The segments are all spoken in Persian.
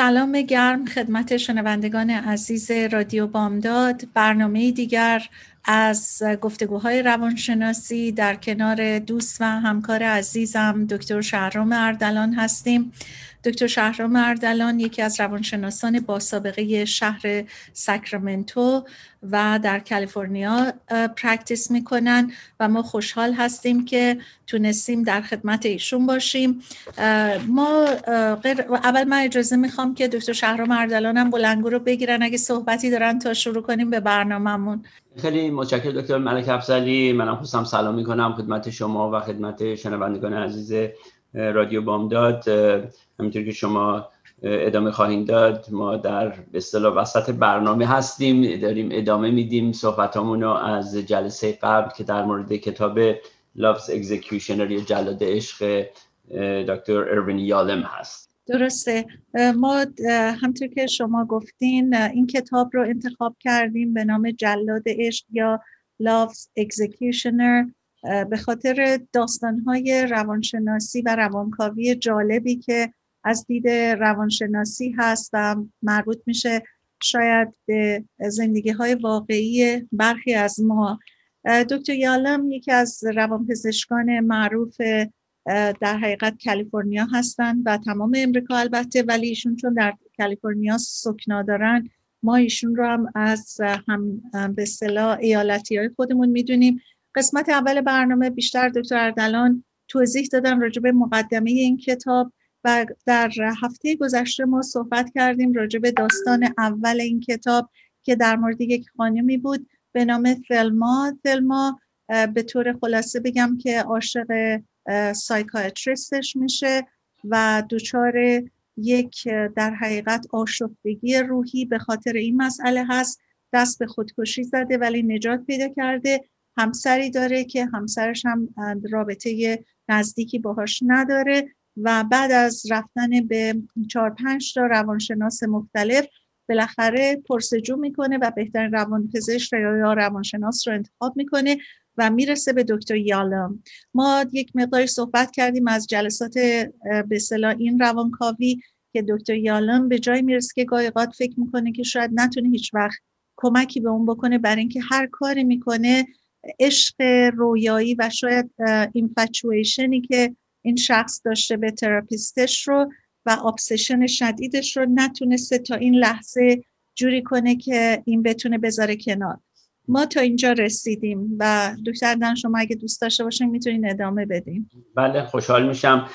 سلام گرم خدمت شنوندگان عزیز رادیو بامداد. برنامه دیگر از گفتگوهای روانشناسی در کنار دوست و همکار عزیزم دکتر شهرام اردلان هستیم. دکتر شهرام اردلان یکی از روانشناسان با سابقه شهر ساکرامنتو و در کالیفرنیا practice می‌کنن و ما خوشحال هستیم که تونستیم در خدمت ایشون باشیم. ما اول من اجازه می‌خوام که دکتر شهرام اردلانم بلنگو رو بگیرن. اگه صحبتی دارن تا شروع کنیم به برنامهمون. خیلی متشکرم دکتر ملک افزلی منم خواستم سلام می‌کنم خدمت شما و خدمت شنوندگان عزیز رادیو بامداد همینطور که شما ادامه خواهیم داد ما در اصطلاح وسط برنامه هستیم داریم ادامه میدیم صحبتامون رو از جلسه قبل که در مورد کتاب Love's Executioner یا جلاد عشق دکتر اروین یالم هست. درسته. ما همطور که شما گفتین این کتاب رو انتخاب کردیم به نام جلاد عشق یا Love's Executioner به خاطر داستانهای روانشناسی و روانکاوی جالبی که از دید روانشناسی هست و مربوط میشه شاید به زندگی های واقعی برخی از ما. دکتر یالم یکی از روانپزشکان معروف در حقیقت کالیفرنیا هستند و تمام امریکا البته ولی ایشون چون در کالیفرنیا سکنا دارن ما ایشون رو هم از هم به اصطلاح ایالتی های خودمون می‌دونیم. قسمت اول برنامه بیشتر دکتر اردلان توضیح دادن راجع به مقدمه این کتاب و در هفته گذشته ما صحبت کردیم راجع به داستان اول این کتاب که در مورد یک خانمی بود به نام ثلما ثلما به طور خلاصه بگم که عاشق سایکایتریستش میشه و دچار یک در حقیقت آشفتگی روحی به خاطر این مسئله هست. دست به خودکشی زده ولی نجات پیدا کرده. همسری داره که همسرش هم رابطه نزدیکی باهاش نداره و بعد از رفتن به چهار پنج تا روانشناس مختلف بالاخره پرسجو می‌کنه و بهترین روانپزشک یا روانشناس رو انتخاب می‌کنه و می‌رسه به دکتر یالم ما یک مقداری صحبت کردیم از جلسات به صلاح این روانکاوی که دکتر یالم به جای می‌رسه که گاهی فکر می‌کنه که شاید نتونه هیچ وقت کمکی به اون بکنه برای اینکه هر کاری می‌کنه عشق رویایی و شاید اینفچویشنی که این شخص داشته به تراپیستش رو و ابسشن شدیدش رو نتونسته تا این لحظه جوری کنه که این بتونه بذاره کنار. ما تا اینجا رسیدیم و دکتر دن شما اگه دوست داشته باشین می‌تونین ادامه بدیم بله خوشحال میشم.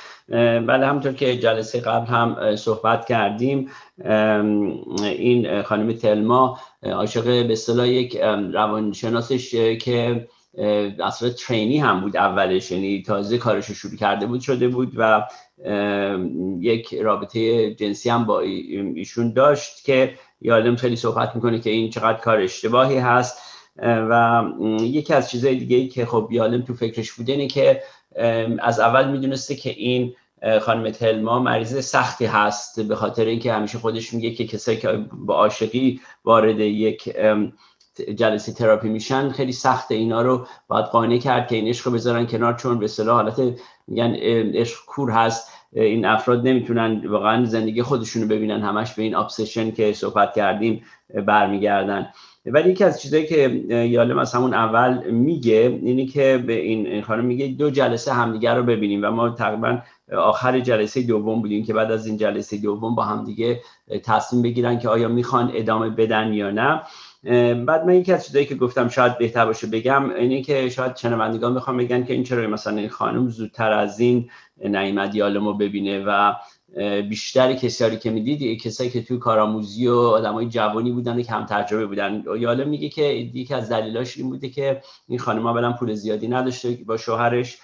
بله همونطور که جلسه قبل هم صحبت کردیم این خانم تلما عاشق به اصطلاح یک روانشناسش که اصلا ترینی هم بود اولش. یعنی تازه کارش شروع کرده بود شده بود و یک رابطه جنسی هم با ایشون داشت که یادم خیلی صحبت می‌کنه که این چقدر کار اشتباهی هست. و یکی از چیزهای دیگه که خب یالم تو فکرش بوده اینه که از اول می‌دونسته که این خانم تلما مریض سختی هست به خاطر اینکه همیشه خودش میگه که کسایی که با عاشقی وارد یک جلسه تراپی میشن خیلی سخت اینا رو باید قانع کرد که این عشق رو بذارن کنار چون به صلاح حالت میگن عشق کور هست. این افراد نمی‌تونن واقعا زندگی خودشون رو ببینن همش به این ابسشن که صحبت کردیم برمیگردن. ولی یکی از چیزایی که یالم از همون اول میگه اینه که به این خانم میگه دو جلسه همدیگر رو ببینیم و ما تقریبا آخر جلسه دوم بودیم که بعد از این جلسه دوم با همدیگه تصمیم بگیرن که آیا می‌خوان ادامه بدن یا نه. بعد من یکی از چیزایی که گفتم شاید بهتر باشه بگم اینه که شاید شنوندگان می‌خوام بگن که این چرا مثلا این خانم زودتر از این نعیم دیالمو ببینه و بیشتر کسایی که می‌دید کسایی که توی کارآموزی و آدمای جوانی بودن و کم تجربه بودن. یاله میگه که یکی از دلیلاش این بوده که این خانم ها پول زیادی نداشته با شوهرش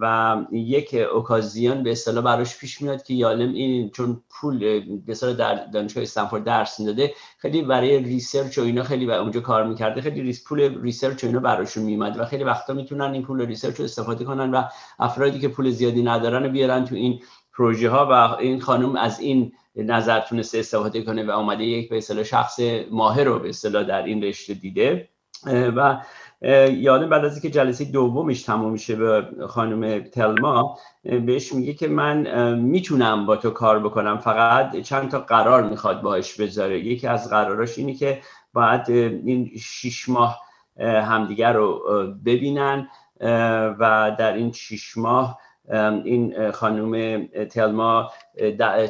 و یک اوکازیون به اصطلاح براش پیش میاد که یالم این چون پول به در دانشگاه استنفورد درس می‌داده خیلی برای research و اینا خیلی اونجا کار می‌کرده خیلی res پول research و اینا براشون میومد و خیلی وقتا می‌تونن این پول research رو استفاده کنن و افرادی که پول زیادی ندارن بیارن تو این پروژه ها و این خانم از این نظر تونسته استفاده کنه و اومده یک به اصطلاح شخص ماهر رو به اصطلاح در این رشته دیده. و یادم بعد از اینکه جلسه دومش تموم میشه به خانم تلما بهش میگه که من می‌تونم با تو کار بکنم فقط چند تا قرار می‌خواد باش بذاره. یکی از قراراش اینه که باید این شیش ماه همدیگر رو ببینن و در این شیش ماه این خانم تلما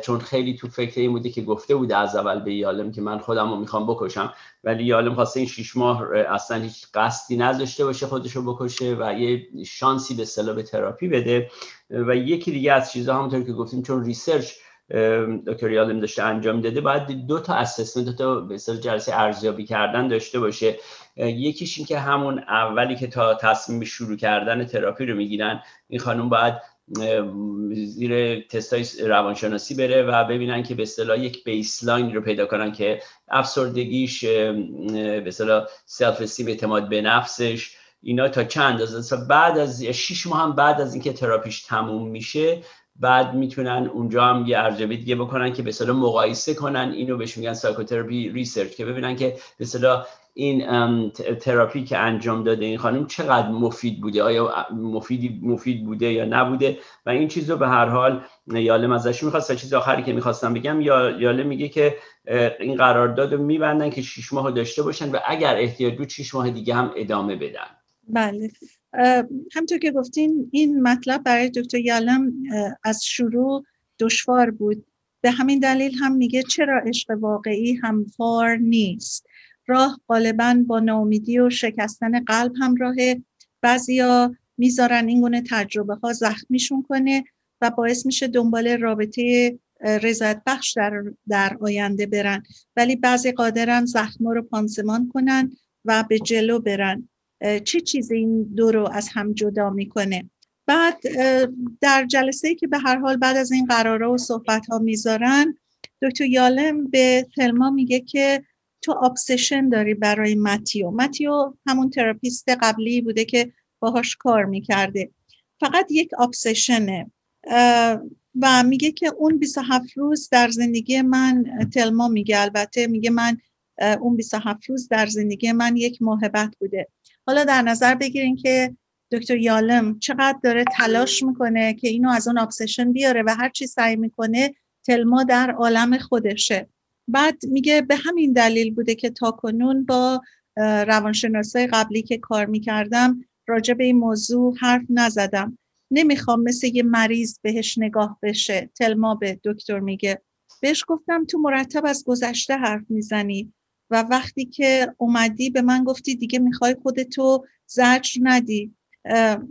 چون خیلی تو فکر این بوده که گفته بوده از اول به یالم که من خودم رو می‌خوام بکشم ولی یالم خواسته این شیش ماه اصلا هیچ قصدی نداشته باشه خودش رو بکشه و یه شانسی به اصطلاح به تراپی بده. و یکی دیگه از چیزها همونطور که گفتیم چون research دکتر یالم داشته انجام داده. باید دو تا assessment دو تا به جلسه ارزیابی کردن داشته باشه. یکیش این که همون اولی که تا تصمیم شروع کردن تراپی رو می‌گیرن این خانم باید زیر تستای روانشناسی بره و ببینن که به اصطلاح یک baseline رو پیدا کنن که افسردگیش به اصطلاح self-esteem اعتماد به نفسش اینا تا چند اندازه. بعد از شش ماه هم بعد از اینکه تراپیش تموم میشه بعد می‌تونن اونجا هم یه ارزیابی دیگه بکنن که به اصطلاح مقایسه کنن اینو بهش میگن psychotherapy research که ببینن که به اصطلاح این تراپی که انجام داده این خانم چقدر مفید بوده آیا مفیدی مفید بوده یا نبوده؟ و این چیز رو به هر حال یالم ازش می‌خواست چیز آخری که می‌خواستم بگم یا یالم میگه که این قرارداد رو میبندن که شیش ماه داشته باشن و اگر احتیاج بود شیش ماه دیگه هم ادامه بدن. بله. همطور که گفتین این مطلب برای دکتر یالم از شروع دشوار بود. به همین دلیل هم میگه چرا عشق واقعی هموار نیست؟ راه غالبا با ناامیدی و شکستن قلب همراهه. بعضیا می‌ذارن این گونه تجربه ها زخمیشون کنه و باعث میشه دنبال رابطه رضایت بخش در, در آینده برن. ولی بعضی قادرن زخم رو پانسمان کنن و به جلو برن. چه چیزی این دو رو از هم جدا می‌کنه. بعد در جلسه که به هر حال بعد از این قراره و صحبت ها می‌ذارن دکتر یالم به تلما میگه که تو obsession داری برای متیو. متیو همون therapist قبلی بوده که باهاش کار می‌کرده. فقط یک obsession ه و میگه که اون 27 روز در زندگی من تلما میگه البته میگه من اون 27 روز در زندگی من یک موهبت بوده. حالا در نظر بگیرین که دکتر یالم چقدر داره تلاش می‌کنه که اینو از اون ابسشن بیاره و هر چی سعی می‌کنه تلما در عالم خودشه. بعد میگه به همین دلیل بوده که تا کنون با روانشناسای قبلی که کار می‌کردم راجع به این موضوع حرف نزدم. نمی‌خوام مثل یه مریض بهش نگاه بشه تلما به دکتر میگه. بهش گفتم تو مرتب از گذشته حرف می‌زنی. و وقتی که اومدی به من گفتی دیگه می‌خوای خودتو زجر ندی.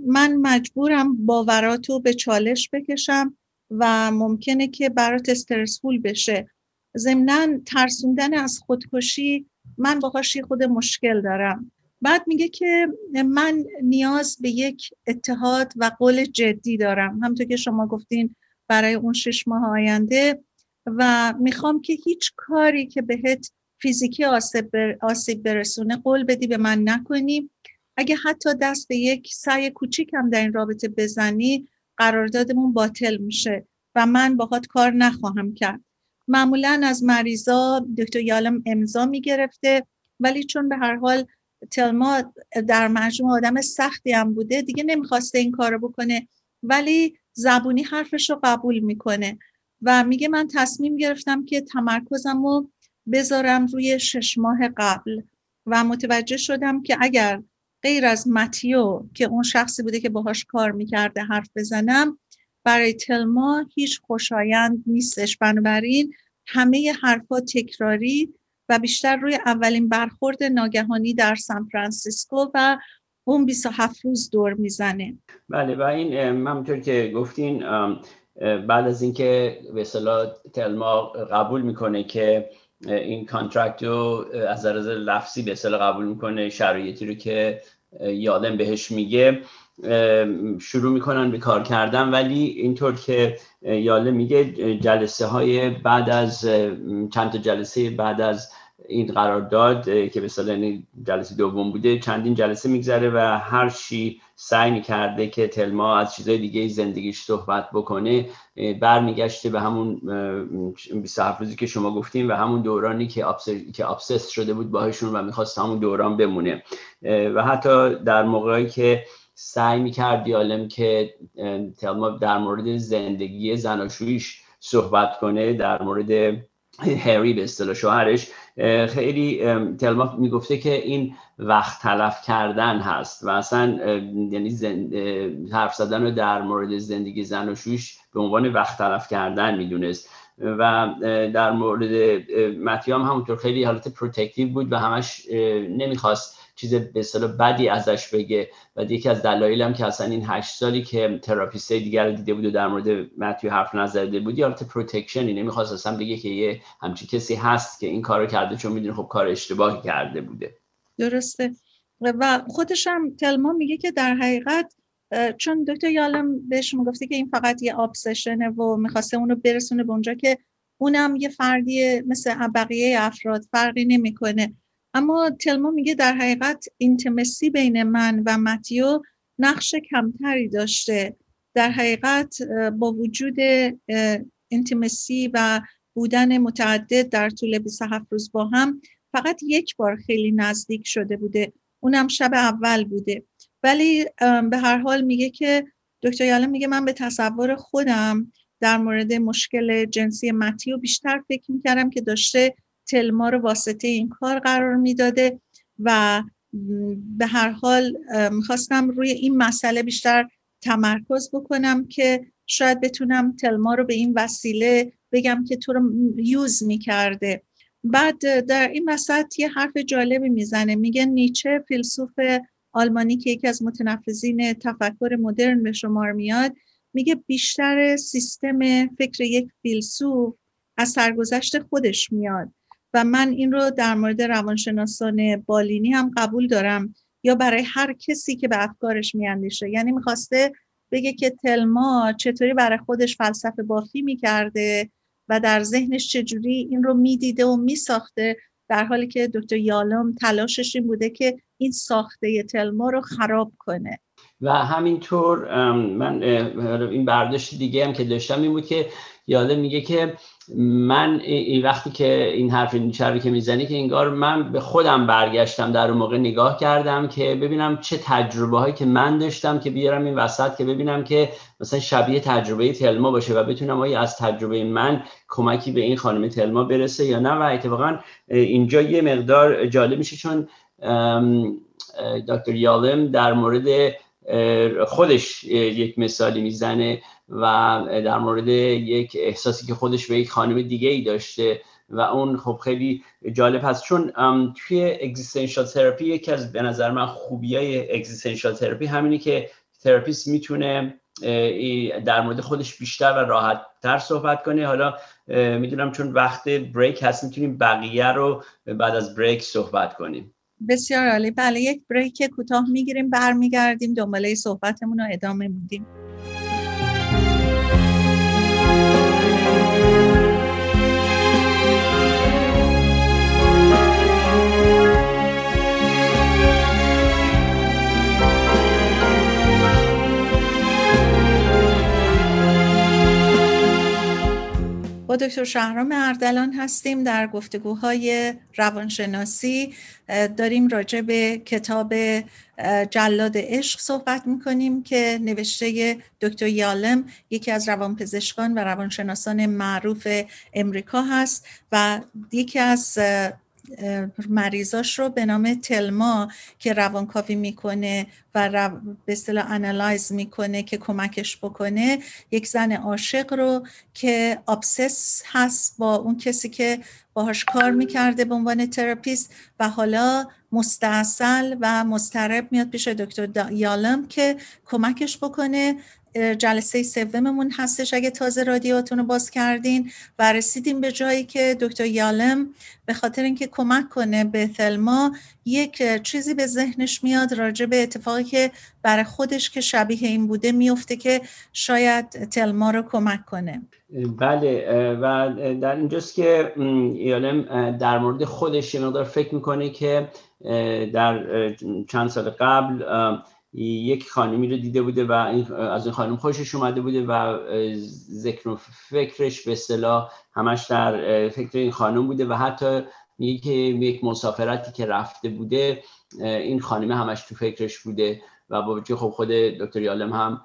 من مجبورم باوراتو به چالش بکشم و ممکنه که برات استرسفول بشه. ضمنا ترسوندن از خودکشی من باهاش خود مشکل دارم. بعد میگه که من نیاز به یک اتحاد و قول جدی دارم. همطور که شما گفتین برای اون شش ماه آینده و می‌خوام که هیچ کاری که بهت فیزیکی آسیب برسونه قول بدی به من نکنی. اگه حتی دست به یک سعی کوچیکم در این رابطه بزنی قراردادمون باطل میشه و من باهات کار نخواهم کرد. معمولا از مریضا دکتر یالم امضا می‌گرفته ولی چون به هر حال تلما در مجموع آدم سختی هم بوده دیگه نمی‌خواسته این کارو بکنه ولی زبونی حرفش رو قبول می‌کنه. و میگه من تصمیم گرفتم که تمرکزم رو بذارم روی شش ماه قبل و متوجه شدم که اگر غیر از متیو که اون شخصی بوده که باهاش کار می‌کرده حرف بزنم برای تلما هیچ خوشایند نیستش. بنابراین همه حرفا تکراری و بیشتر روی اولین برخورد ناگهانی در سان فرانسیسکو و اون 27 روز دور می‌زنه. بله و این همونطور که گفتین بعد از اینکه به تلما قبول می‌کنه که این کانترکت رو از نظر لفظی به اصطلاح قبول می‌کنه شرایطی رو که یادم بهش میگه شروع می‌کنن به کار کردن. ولی اینطور که یاله میگه جلسه های بعد از چند تا جلسه بعد از این قرارداد که به یعنی جلسه دوم بوده چندین جلسه میگذره و هر چی سعی می‌کرده که تلما از چیزای دیگه زندگیش صحبت بکنه برمیگشته به همون 27 روزی که شما گفتیم و همون دورانی که که ابسس شده بود باهاشون و می‌خواست همون دوران بمونه. و حتی در موقعی که سعی می‌کرد دیالم که تلما در مورد زندگی زناشویش صحبت کنه در مورد هری به اصطلاح شوهرش خیلی تلما می‌گفته که این وقت تلف کردن هست و اصلا یعنی. حرف زدن رو در مورد زندگی زن و شوهرش به عنوان وقت تلف کردن می‌دونست و در مورد متیو هم همونطور خیلی حالت protective بود و همش نمی‌خواست چیز به اصطلاح بدی ازش بگه. و یکی از دلایل هم که اصلا این هشت سالی که therapist دیگر دیده بود و در مورد متیو حرف نزده بود یا حالت protection ی. نمی‌خواست اصلا بگه که یه همچی کسی هست که این کارو کرده چون می‌دونه خب کار اشتباهی کرده بوده. درسته. و خودش هم تلما میگه که در حقیقت چون دکتر یالم بهش می‌گفته که این فقط یه آبسشنه و می‌خواسته اونو برسونه به اونجا که اونم یه فردی مثل بقیه افراد فرقی نمی‌کنه. اما تلما میگه در حقیقت اینتمسی بین من و متیو نقش کمتری داشته. در حقیقت با وجود اینتمسی و بودن متعدد در طول 27 روز با هم فقط یک بار خیلی نزدیک شده بوده. اونم شب اول بوده. ولی به هر حال میگه که دکتر یالم میگه من به تصور خودم در مورد مشکل جنسی متیو بیشتر فکر می‌کردم که داشته تلما رو واسطه این کار قرار می‌داده و به هر حال می‌خواستم روی این مسئله بیشتر تمرکز بکنم که شاید بتونم تلما رو به این وسیله بگم که تو رو یوز می‌کرده. بعد در این وسط یه حرف جالبی می‌زنه میگه نیچه فیلسوف آلمانی که یکی از متنفذین تفکر مدرن به شمار میاد میگه بیشتر سیستم فکر یک فیلسوف از سرگذشت خودش میاد. و من این رو در مورد روانشناسان بالینی هم قبول دارم یا برای هر کسی که به افکارش میاندیشه. یعنی می‌خواسته بگه که تلما چطوری برای خودش فلسفه بافی می‌کرده و در ذهنش چجوری این رو می‌دیده و میساخته در حالی که دکتر یالم تلاشش این بوده که این ساخته تلما رو خراب کنه. و همینطور من این برداشت دیگه هم که داشتم این بود که یالم میگه که من این وقتی که این حرف نیچه رو که می‌زنی که انگار من به خودم برگشتم در اون موقع نگاه کردم که ببینم چه تجربه هایی که من داشتم که بیارم این وسط که ببینم که مثلا شبیه تجربه تلما باشه و بتونم آیا از تجربه من کمکی به این خانم تلما برسه یا نه. و اتفاقا اینجا یه مقدار جالب میشه چون دکتر یالم در مورد خودش یک مثالی می‌زنه. و در مورد یک احساسی که خودش به یک خانم دیگه ای داشته و اون خب خیلی جالب هست. چون توی اگزیستنشال تراپی یکی از به نظر من خوبی های اگزیستنشال تراپی همینی که تراپیست می‌تونه در مورد خودش بیشتر و راحت تر صحبت کنه. حالا می‌دونم چون وقت بریک هست می‌تونیم بقیه رو بعد از بریک صحبت کنیم. بسیار عالی. بله یک بریک کوتاه می‌گیریم برمیگردیم دنباله صحبتمون رو ادامه میدیم. دکتر شهرام اردلان هستیم در گفتگوهای روانشناسی. داریم راجع به کتاب جلاد عشق صحبت می‌کنیم که نوشته دکتر یالم یکی از روانپزشکان و روانشناسان معروف امریکا هست و یکی از مریضاش رو به نام تلما که روانکاوی می‌کنه و رو به اصطلاح انالایز می‌کنه که کمکش بکنه یک زن عاشق رو که obsessed هست با اون کسی که باهاش کار می‌کرده به عنوان therapist و حالا مستاصل و مضطرب میاد پیش دکتر یالم که کمکش بکنه. جلسه سوممون هستش اگه تازه رادیوتون رو باز کردین و رسیدیم به جایی که دکتر یالم به خاطر اینکه کمک کنه به تلما یک چیزی به ذهنش میاد راجع به اتفاقی که برای خودش که شبیه این بوده میفته که شاید تلما رو کمک کنه. بله و در اینجاست که یالم در مورد خودش یه مقدار فکر می‌کنه که در چند سال قبل یک خانمی رو دیده بوده و از این خانم خوشش اومده بوده و ذکر و فکرش به اصطلاح همش در فکر این خانم بوده و حتی میگه که یک مسافرتی که رفته بوده این خانمه همش تو فکرش بوده و با خب خود دکتر یالم هم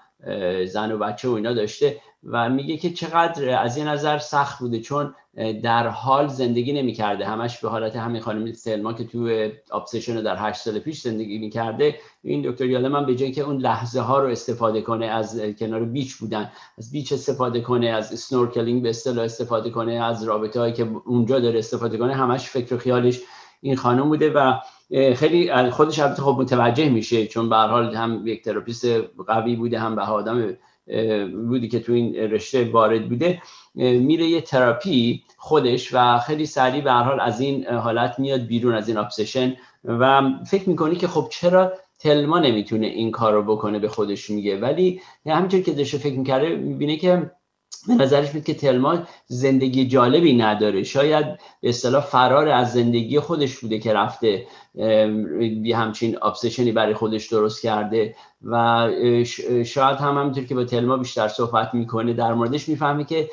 زن و بچه و اینا داشته و میگه که چقدر از این نظر سخت بوده چون در حال زندگی نمی‌کرده. همش به حالت همین خانم تلما که تو obsession در هشت سال پیش زندگی می‌کرده. این دکتر یالم من به جای که اون لحظه ها رو استفاده کنه از کنار beach بودن از beach استفاده کنه از snorkeling به اصطلاح استفاده کنه از رابطه هایی که اونجا داره استفاده کنه همش فکر و خیالش این خانم بوده و خیلی خودش البته خب متوجه میشه چون به حال هم یک therapist قوی بوده هم یه آدم بودی که تو این رشته وارد بوده. میره یه تراپی خودش و خیلی سریع به حال از این حالت میاد بیرون از این obsession و فکر می‌کنی که خب چرا تلما نمی‌تونه این کار رو بکنه به خودش میگه؟ ولی همینطور که داشته فکر می‌کرده می‌بینه که به نظرش میاد که تلما زندگی جالبی نداره. شاید به اصطلاح فرار از زندگی خودش بوده که رفته یه همچین obsession ی برای خودش درست کرده و شاید هم همینطور که با تلما بیشتر صحبت می‌کنه در موردش می‌فهمه که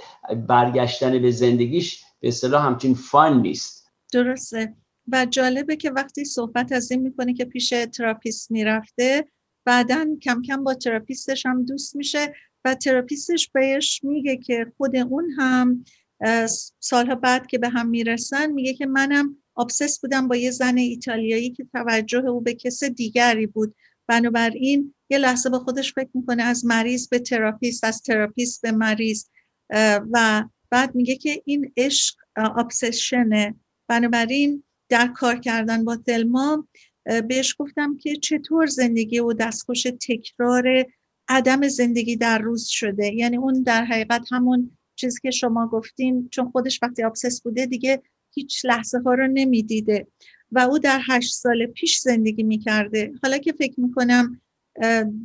برگشتن به زندگیش به اصطلاح همچین fun نیست. درسته. و جالبه که وقتی صحبت از این می‌کنه که پیش therapist می‌رفته بعدا کم کم با therapist ش هم دوست میشه و therapist ش بهش میگه که خود اون هم سالها بعد که به هم می‌رسن میگه که منم obsessed بودم با یه زن ایتالیایی که توجه او به کس دیگری بود. بنابراین یه لحظه با خودش فکر می‌کنه از مریض به therapist از therapist به مریض. و بعد میگه که این عشق obsession ه بنابراین در کار کردن با تلما بهش گفتم که چطور زندگی و دستخوش تکرار عدم زندگی در روز شده. یعنی اون در حقیقت همون چیزی که شما گفتین چون خودش وقتی obsessed بوده دیگه هیچ لحظه ها رو نمی‌دیده و او در هشت سال پیش زندگی می‌کرده. حالا که فکر می‌کنم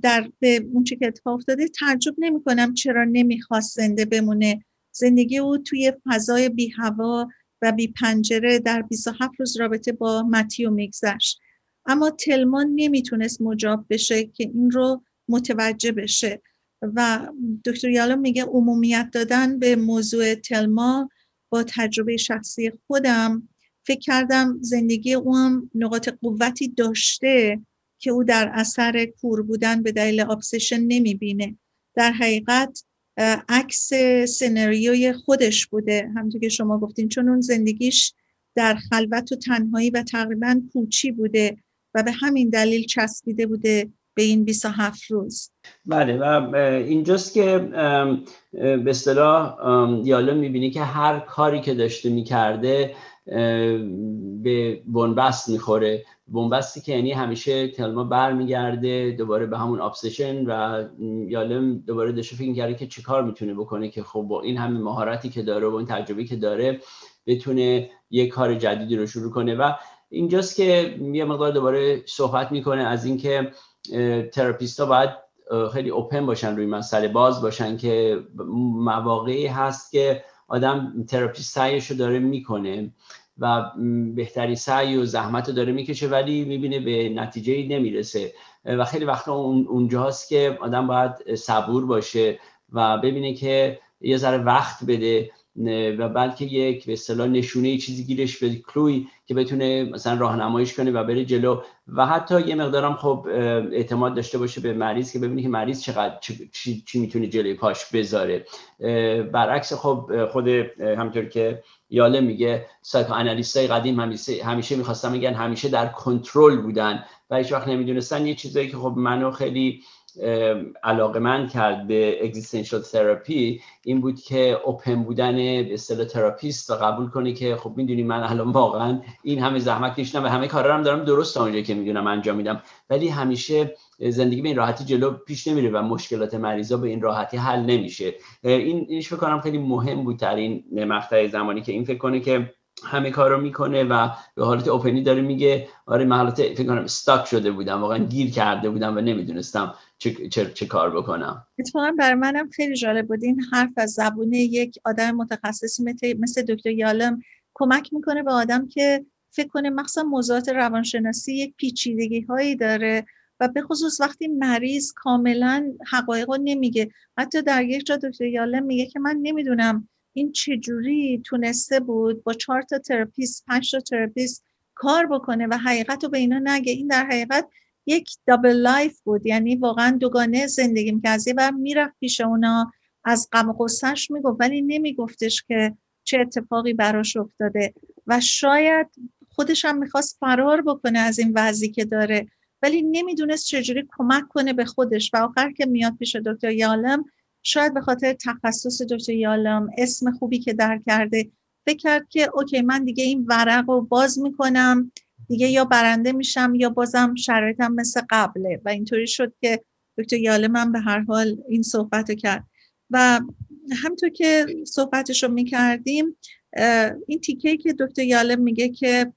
در به اون چی که اتفاق افتاده تعجب نمی کنم چرا نمی‌خواست زنده بمونه. زندگی او توی فضای بی هوا و بی پنجره در 27 روز رابطه با متیو میگذشت. اما تلمان نمی‌تونست مجاب بشه که این رو متوجه بشه. و دکتر یالا میگه عمومیت دادن به موضوع تلما با تجربه شخصی خودم فکر کردم زندگی او نقاط قوتی داشته که او در اثر کور بودن به دلیل ابسشن نمی‌بینه. در حقیقت عکس سناریوی خودش بوده. همونطور که شما گفتین چون اون زندگیش در خلوت و تنهایی و تقریبا پوچی بوده و به همین دلیل چسبیده بوده به این 27 روز. بله و اینجاست که به اصطلاح یالا می‌بینی که هر کاری که داشته می‌کرده به بنبست می‌خوره. بنبستی که یعنی همیشه تلما برمیگرده دوباره به همون ابسشن و یالم دوباره داشته فکر کرده که چه کار می‌تونه بکنه که خب با این همه مهارتی که داره و این تجربه که داره بتونه یک کار جدیدی رو شروع کنه. و اینجاست که یه مقدار دوباره صحبت می‌کنه از اینکه therapist ها باید خیلی open باشن روی مسئله. باز باشن که مواقعی هست که آدم therapist سعیش رو داره می‌کنه و بهتری سعی و زحمت رو داره می‌کشه ولی می‌بینه به نتیجه نمی‌رسه. و خیلی وقتا اونجاست که آدم باید صبور باشه و ببینه که یه ذره وقت بده و بلکه یک به اصطلاح نشونه چیزی گیرش یه clue ای که بتونه مثلا راهنماییش کنه و بره جلو. و حتی یه مقدارم خب اعتماد داشته باشه به مریض که ببینه که مریض چقدر چی, چی می‌تونه جلوی پاش بذاره. برعکس خب خود همینطور که یالم میگه سایکو های قدیم همیشه همیشه می‌خواستم میگن همیشه در کنترل بودن و هیچ وقت نمی‌دونستن. یه چیزایی که خب منو خیلی علاقه‌مند کرد به existential therapy این بود که open بودن به اصطلاح therapist و قبول کنه که خب می‌دونی من الان واقعا این همه زحمت کشیدم و همه کارا هم دارم درست اونجا که می‌دونم انجام میدم. ولی همیشه زندگی به این راحتی جلو پیش نمیره و مشکلات مریضا به این راحتی حل نمیشه. این اینش فکر کنم خیلی مهم بود در این مقطع زمانی که این فکر کنه که همه کار رو می‌کنه و به حالت اوپنی داره میگه. آره من حالت فکر کنم استاک شده بودم واقعا گیر کرده بودم و نمی‌دونستم چه, چه, چه کار بکنم؟ اتفاقا برای منم خیلی جالب بود. این حرف از زبون یک آدم متخصصی مثل دکتر یالم کمک می‌کنه به آدم که فکر کنه مخصوصا موضوعات روانشناسی یک پیچیدگی هایی داره و به خصوص وقتی مریض کاملا حقایق نمیگه. حتی در یک جا دکتر یالم میگه که من نمی‌دونم این چجوری تونسته بود با چهار تا therapist پنج تا therapist کار بکنه و حقیقت رو به اینا نگه. این در حقیقت یک double life بود. یعنی واقعا دوگانه زندگی می‌کرد. و می‌رفت پیش اونا از غم و غصهش می‌گفت. ولی نمیگفتش که چه اتفاقی براش افتاده. و شاید خودش هم می‌خواست فرار بکنه از این وضعی که داره. ولی نمی‌دونست چجوری کمک کنه به خودش. و آخر که میاد پیش دکتر یالم شاید به خاطر تخصص دکتر یالم اسم خوبی که در کرده فکر کرد که اوکی من دیگه این ورق رو باز می‌کنم. دیگه یا برنده میشم یا بازم شرایطم مثل قبله. و اینطوری شد که دکتر یالم هم به هر حال این صحبت کرد. و همطور که صحبتش رو می‌کردیم این تیکه که دکتر یالم میگه که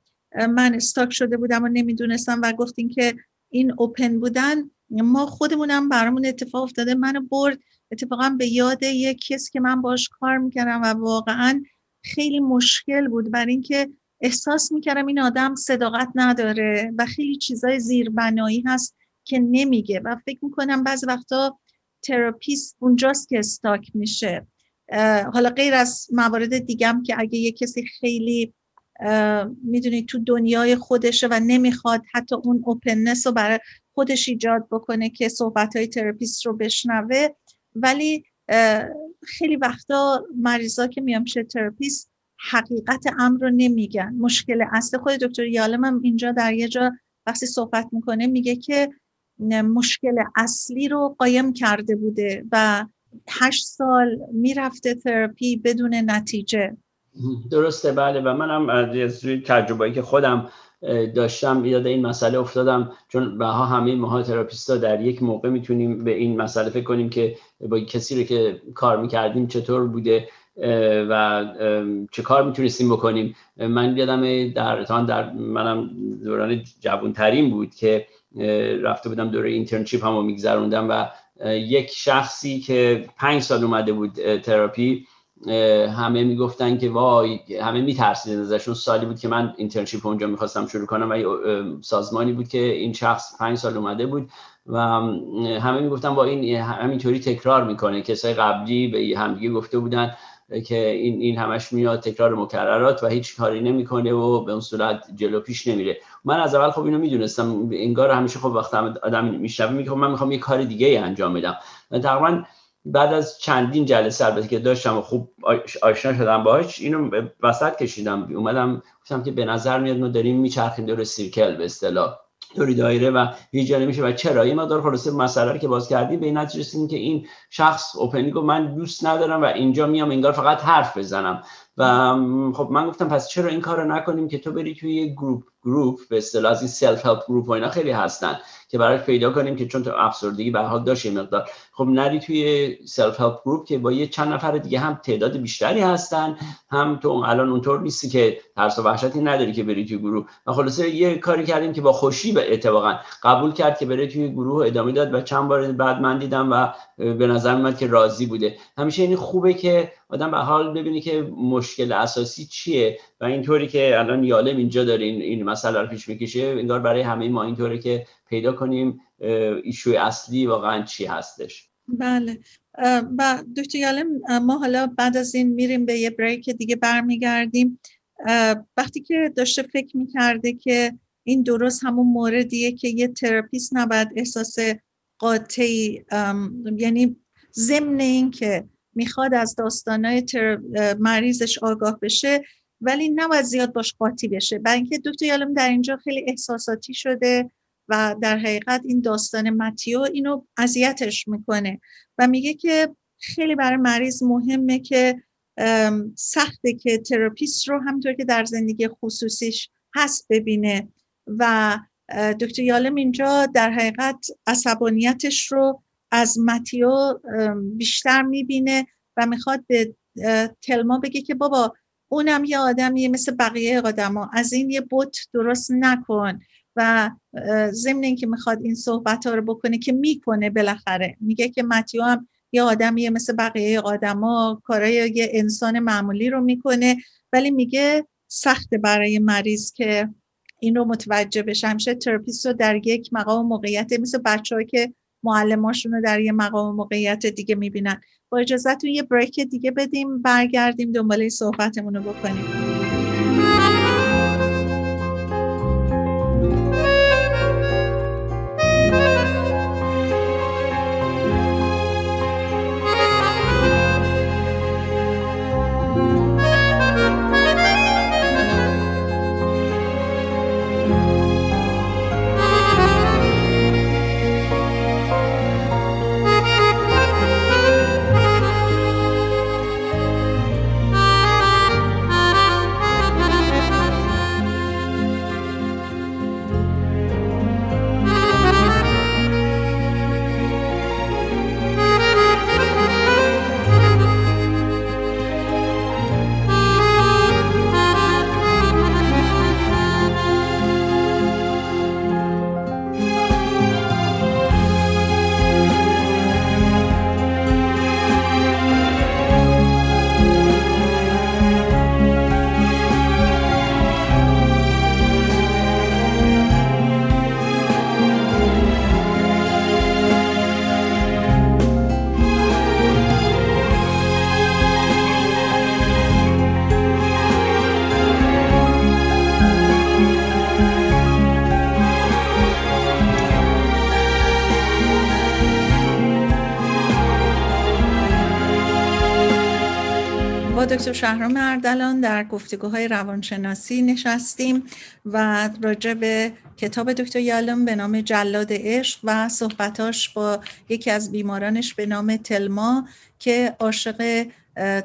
من stuck شده بودم و نمی‌دونستم و گفتیم که این open بودن ما خودمونم برامون اتفاق افتاده. منو برد. اتفاقا به یاد یک کسی که من باش کار می‌کردم و واقعا خیلی مشکل بود. برای اینکه احساس می‌کردم این آدم صداقت نداره و خیلی چیزای زیربنایی هست که نمیگه و فکر می‌کنم بعضی وقتا therapist اونجاست که stuck میشه. حالا غیر از موارد دیگم که اگه یه کسی خیلی می‌دونید تو دنیای خودشه و نمی‌خواد حتی اون openness رو برای خودش ایجاد بکنه که صحبت های therapist رو بشنوه ولی خیلی وقتا مریضا که میان therapist حقیقت امر رو نمیگن. مشکل اصل خود دکتر یالم هم اینجا در یه جا وقتی صحبت می‌کنه میگه که مشکل اصلی رو قایم کرده بوده و هشت سال می‌رفته تراپی بدون نتیجه. درسته بله. و منم از تجربه که خودم داشتم یاد این مسئله افتادم. چون بها همه ماها تراپیستا در یک موقع می‌تونیم به این مسئله فکر کنیم که با کسی رو که کار می‌کردیم چطور بوده. و چه کار می‌تونستیم بکنیم. من یادم در در منم دوران جوان ترین بود که رفته بودم دوره internship هم رو میگذروندم و یک شخصی که پنج سال اومده بود تراپی همه می‌گفتن که وای همه میترسیدن ازشون. سالی بود که من internship اونجا می‌خواستم شروع کنم و سازمانی بود که این شخص پنج سال اومده بود و همه می‌گفتن با این همینطوری تکرار می‌کنه. کسای قبلی به همدیگه گفته بودن که این این همش میاد تکرار مکررات و هیچ کاری نمی‌کنه و به اون صورت جلو پیش نمیره. من از اول خب اینو می‌دونستم انگار همیشه خب وقتی آدم میشنوه میگه خب من می‌خوام یه کار دیگه انجام بدم. تقریبا بعد از چندین جلسه البته که داشتم و خوب آشنا شدم باهاش اینو وسط کشیدم. اومدم گفتم که به نظر میاد ما داریم میچرخیم دور سیرکل به اصطلاح. دوری دایره و هیچ نمیشه و چرا؟ این مقدار خلاصه مسئله که باز کردیم به این نتیجه رسیدیم که این شخص اوپنی گفت من دوست ندارم و اینجا میام انگار فقط حرف بزنم. و خب من گفتم پس چرا این کارو نکنیم که تو بری توی یه group group به اصطلاح از این self-help group و اینا خیلی هستن که براش پیدا کنیم که چون تو افسردگی به حال داشت مقدار. خب نری توی self-help group که با یه چند نفر دیگه هم تعداد بیشتری هستن هم تو الان اونطور نیستی که ترس و وحشتی نداری که بری توی گروه. و خلاصه یه کاری کردیم که با خوشی به اتفاقا قبول کرد که بره توی گروه ادامه داد و چند بار بعد من دیدم و به نظر میاد که راضی بوده. همیشه این خوبه که آدم به حال ببینی که مشکل اساسی چیه و اینطوری که الان یالم اینجا داره این, این مسئله رو پیش می‌کشه انگار برای همه ما اینطوره که پیدا کنیم ایشوی اصلی واقعا چی هستش. بله. و دکتر یالم ما حالا بعد از این میریم به یه بریک دیگه برمیگردیم. وقتی که داشته فکر می‌کرده که این درست همون موردیه که یه تراپیست نباید احساس قاطعی یعنی ضمن این که می‌خواد از داستانهای مریضش آگاه بشه ولی نباید زیاد باش قاطی بشه. برای اینکه دکتر یالم در اینجا خیلی احساساتی شده و در حقیقت این داستان متیو اینو اذیتش می‌کنه و میگه که خیلی برای مریض مهمه که سخته که تراپیست رو همطور که در زندگی خصوصیش هست ببینه و دکتر یالم اینجا در حقیقت عصبانیتش رو از متیو بیشتر می‌بینه و می‌خواد به تلما بگه که بابا اونم یه آدمیه مثل بقیه ها از این یه بوت درست نکن و ضمن اینکه می‌خواد این صحبت ها رو بکنه که می‌کنه بالاخره. میگه که متیو هم یه آدمیه مثل بقیه آدما کارای یه انسان معمولی رو می‌کنه ولی میگه سخته برای مریض که این رو متوجه بشه. همیشه تراپیست رو در یک مقام موقعیت مثل بچه که معلماشون رو در یه مقام موقعیت دیگه می‌بینن. با اجازتون یه بریک دیگه بدیم برگردیم دنباله صحبتمون رو بکنیم. دکتر شهرام اردلان در گفتگوهای روانشناسی نشستیم و راجع به کتاب دکتر یالم به نام جلاد عشق و صحبتاش با یکی از بیمارانش به نام تلما که عاشق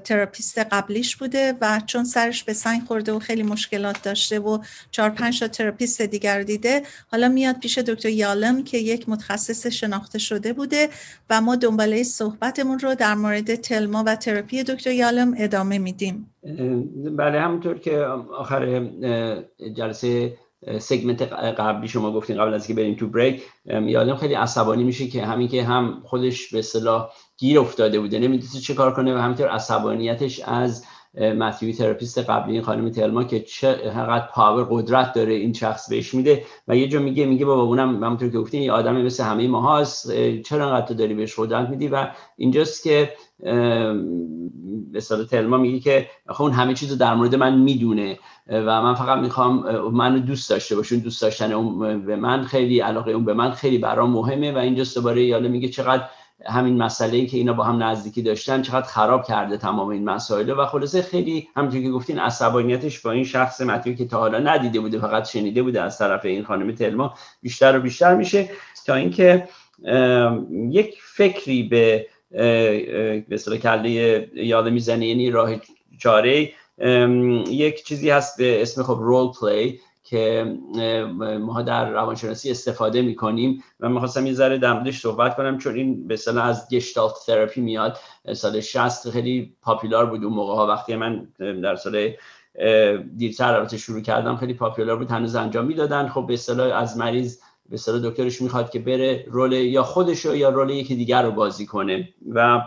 therapist قبلیش بوده و چون سرش به سنگ خورده و خیلی مشکلات داشته و چهار پنج تا therapist دیگر دیده حالا میاد پیش دکتر یالم که یک متخصص شناخته شده بوده و ما دنباله صحبتمون رو در مورد تلما و تراپی دکتر یالم ادامه میدیم. بله همونطور که آخر جلسه segment قبلی شما گفتین قبل از که بریم تو break یالم خیلی عصبانی میشه که همین که هم خودش به اصطلاح گیر افتاده بوده نمی‌دونست چه کار کنه و همینطور عصبانیتش از متیوی therapist قبلی این خانم تلما که چقدر power قدرت داره این شخص بهش میده و یه جا میگه میگه بابا اونم همونطور که گفتین یه آدمی مثل همه ما هست چرا انقدر تو داری بهش قدرت میدی؟ و اینجاست که به تلما میگه که اون همه چیز در مورد من می‌دونه و من فقط می‌خوام منو دوست داشته باشون دوست داشتن اون به من خیلی علاقه اون به من خیلی برام مهمه. و اینجا دوباره یاله میگه چقدر همین مسئله ای که اینا با هم نزدیکی داشتن چقدر خراب کرده تمام این مسائل و خلاصه خیلی همونطور که گفتین عصبانیتش با این شخص متنی که تا حالا ندیده بوده فقط شنیده بوده از طرف این خانم تلما بیشتر و بیشتر میشه. تا اینکه یک فکری به به اصطلاح کله یاد می‌زنه یعنی راه چاره. یک چیزی هست به اسم خب رول پلی که ما در روانشناسی استفاده می‌کنیم. و می‌خواستم یه ذره در موردش صحبت کنم چون این به از گشتالت تراپی میاد. سال 60 خیلی پاپولار بود اون موقع ها وقتی من در سال دیرتر البته شروع کردم خیلی پاپولار بود. هنوز انجام می‌دادن. خب به اصطلاح از مریض به اصطلاح دکترش می‌خواد که بره رول یا خودش یا رول یکی دیگر رو بازی کنه. و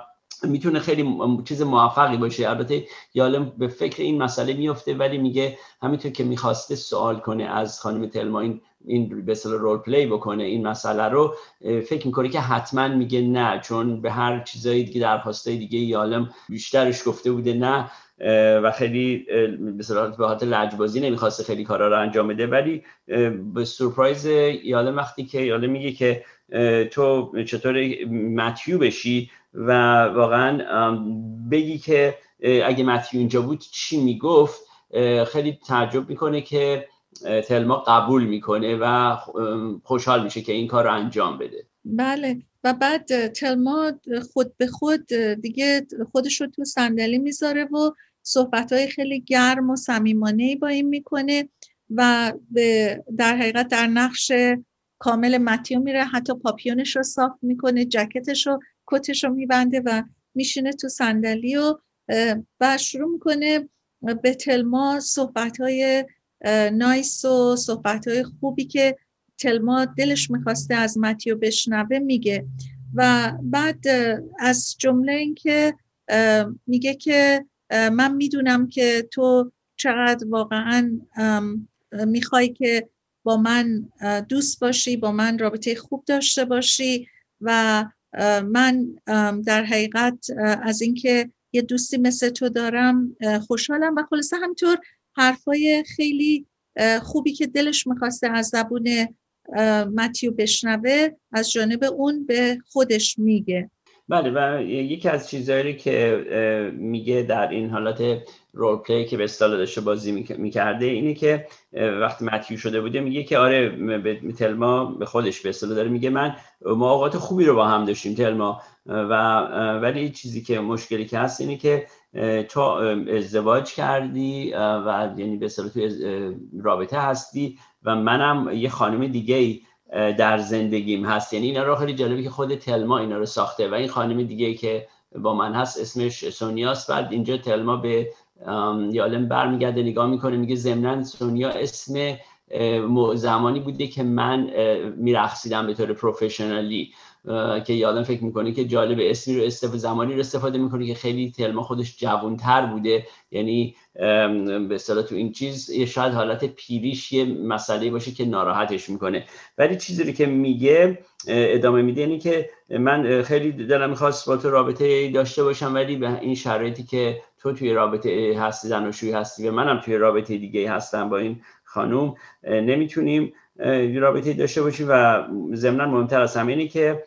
می‌تونه خیلی چیز موفقی باشه. البته یالم به فکر این مسئله میفته ولی میگه همینطور که می‌خواسته سوال کنه از خانم تلما این این به رول پلی بکنه این مسئله رو فکر می‌کنه که حتما میگه نه چون به هر چیزایی دیگه درخواسته دیگه یالم بیشترش گفته بوده نه. و خیلی به صورت لجبازی نمی‌خواسته خیلی کارا رو انجام بده. ولی به سورپرایز یالم وقتی که یالم میگه که تو چطور متیو بشی و واقعا بگی که اگه متیو اینجا بود چی می‌گفت؟ خیلی تعجب می‌کنه که تلما قبول می‌کنه و خوشحال میشه که این کار رو انجام بده. بله. و بعد تلما خود به خود دیگه خودش رو تو صندلی می‌ذاره و صحبت های خیلی گرم و صمیمانه با این می‌کنه و در حقیقت در نقش کامل متیو میره. حتی پاپیونش رو صاف می‌کنه جکتش رو کتش رو میبنده و میشینه تو صندلی و و شروع می‌کنه به تلما صحبت های نایس و صحبت های خوبی که تلما دلش می‌خواسته از متیو بشنوه میگه. و بعد از جمله اینکه میگه که من می‌دونم که تو چقدر واقعا می‌خوای که با من دوست باشی با من رابطه خوب داشته باشی و من در حقیقت از اینکه یه دوستی مثل تو دارم خوشحالم و خلاصه همطور حرفای خیلی خوبی که دلش می‌خواسته از زبون متیو بشنوه از جانب اون به خودش میگه. بله و یکی از چیزهایی که میگه در این حالت رول پلی که به اصطلاح داشته بازی می‌کرده اینه که وقتی متیو شده بوده میگه که آره به تلما به خودش به اصطلاح داره میگه من ما خوبی رو با هم داشتیم تلما. و ولی چیزی که مشکلی که هست اینه که تو ازدواج کردی و یعنی به اصطلاح تو رابطه هستی و منم یه خانم دیگه ای در زندگیم هست. یعنی اینا رو خیلی جالبی که خود تلما اینا رو ساخته و این خانم دیگه که با من هست اسمش سونیاست. بعد اینجا تلما به یالم برمیگرده نگاه می‌کنه میگه ضمنا سونیا اسم زمانی بوده که من میرخصیدم به طور پروفشنالی که یادم فکر می‌کنه که جالب اسمی رو استفاده زمانی رو استفاده می‌کنه که خیلی تلما خودش جوانتر بوده. یعنی به اصطلاح تو این چیز یه شاید حالت پیریش یه مسئله باشه که ناراحتش می‌کنه. ولی چیزی که میگه ادامه میده یعنی که من خیلی دلم می‌خواست با تو رابطه داشته باشم ولی به این شرایطی که تو توی رابطه هستی زناشویی هستی و منم توی رابطه دیگه هستم با این خانوم نمی‌تونیم رابطه داشته باشیم و ضمنا مهمتر از همه اینه که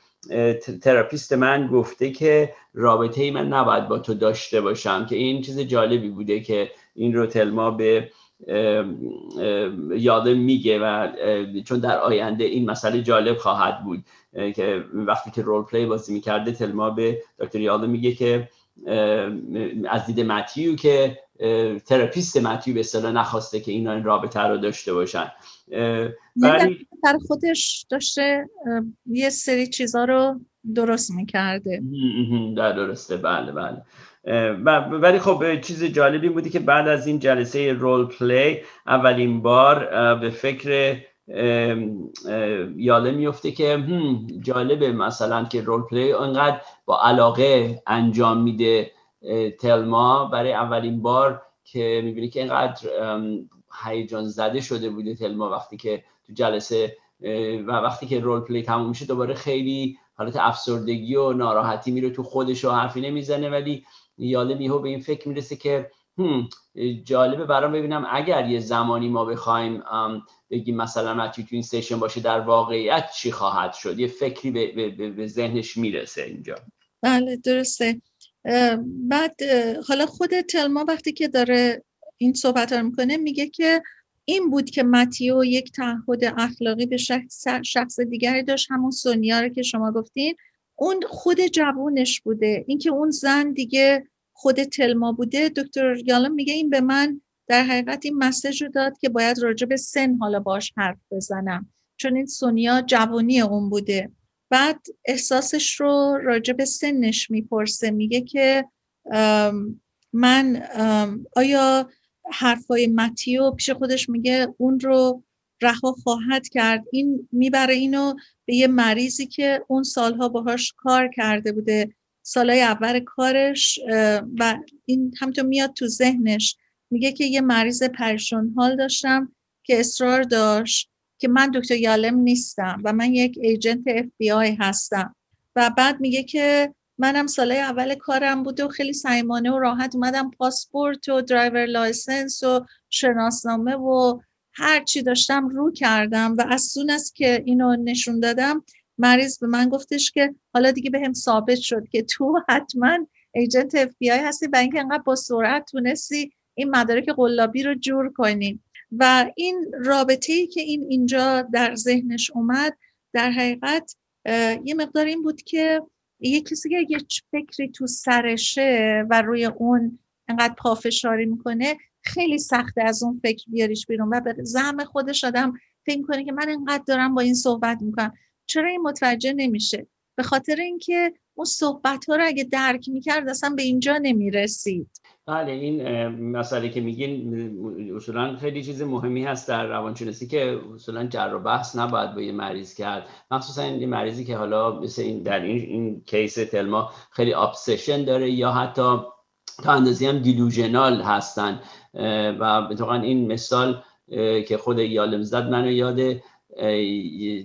therapist من گفته که رابطه ای من نباید با تو داشته باشم که این چیز جالبی بوده که این رو تلما به یالم میگه و چون در آینده این مسئله جالب خواهد بود که وقتی که role play بازی می‌کرده تلما به دکتر یالم میگه که از دید متیو که therapist متیو به اصطلاح نخواسته که اینا این رابطه رو داشته باشن. ولی در خودش داشته یه سری چیزا رو درست می‌کرده. در درسته. بله بله. ولی خب چیز جالبی بودی که بعد از این جلسه role play اولین بار به فکر یالم میفته که جالبه مثلا که role play انقدر با علاقه انجام میده. تلما برای اولین بار که می‌بینی که اینقدر هیجان زده شده بوده تلما وقتی که تو جلسه و وقتی که role play تموم میشه دوباره خیلی حالت افسردگی و ناراحتی میره تو خودش و حرفی نمی‌زنه ولی یالم یهو به این فکر می‌رسه که جالبه برام ببینم اگر یه زمانی ما بخوایم بگیم مثلا متیو تو این session باشه در واقعیت چی خواهد شد؟ یه فکری به, به, به ذهنش می‌رسه اینجا. بله درسته. بعد حالا خود تلما وقتی که داره این صحبت رو می‌کنه میگه که این بود که متیو یک تعهد اخلاقی به شخص, شخص دیگری داشت همون سونیا رو که شما گفتین. اون خود جوونش بوده. اینکه اون زن دیگه خود تلما بوده دکتر یالم میگه این به من در حقیقت این مسیج رو داد که باید راجع به سن حالا باش حرف بزنم. چون این سونیا جوانی اون بوده. بعد احساسش رو راجع به سنش می‌پرسه میگه که من آیا حرفای متیو پیش خودش میگه اون رو رها خواهد کرد؟ این می‌بره اینو به یه مریضی که اون سالها باهاش کار کرده بوده سالهای اول کارش و این همینطور میاد تو ذهنش. میگه که یه مریض پریشون حال داشتم که اصرار داشت. که من دکتر یالم نیستم و من یک ایجنت اف بی آی هستم. و بعد میگه که منم سالهای اول کارم بود و خیلی صمیمانه و راحت اومدم پاسپورت و driver license و شناسنامه و هر چی داشتم رو کردم. و از سون است که اینو نشون دادم مریض به من گفتش که حالا دیگه به هم ثابت شد که تو حتما agent FBI هستی و اینکه انقدر با سرعت تونستی این مدارک قلابی رو جور کنی. و این رابطه ای که این اینجا در ذهنش اومد در حقیقت یه مقدار این بود که یه کسی که یه فکری تو سرشه و روی اون انقدر پافشاری می‌کنه خیلی سخته از اون فکر بیاریش بیرون و به زعم خودش آدم فکر می‌کنه که من انقدر دارم با این صحبت می‌کنم. چرا این متوجه نمیشه؟ به خاطر اینکه اون صحبت ها رو اگه درک می‌کرد اصلا به اینجا نمی‌رسید. بله این مسئله که میگین اصولا خیلی چیز مهمی هست در روانشناسی که اصولا جر و بحث نباید با یه مریض کرد. مخصوصا این مریضی که حالا مثل این در این, این کیس تلما خیلی ابسشن داره یا حتی تا اندازی هم delusional هستن. و اتفاقا این مثال که خود یالم زد منو یاد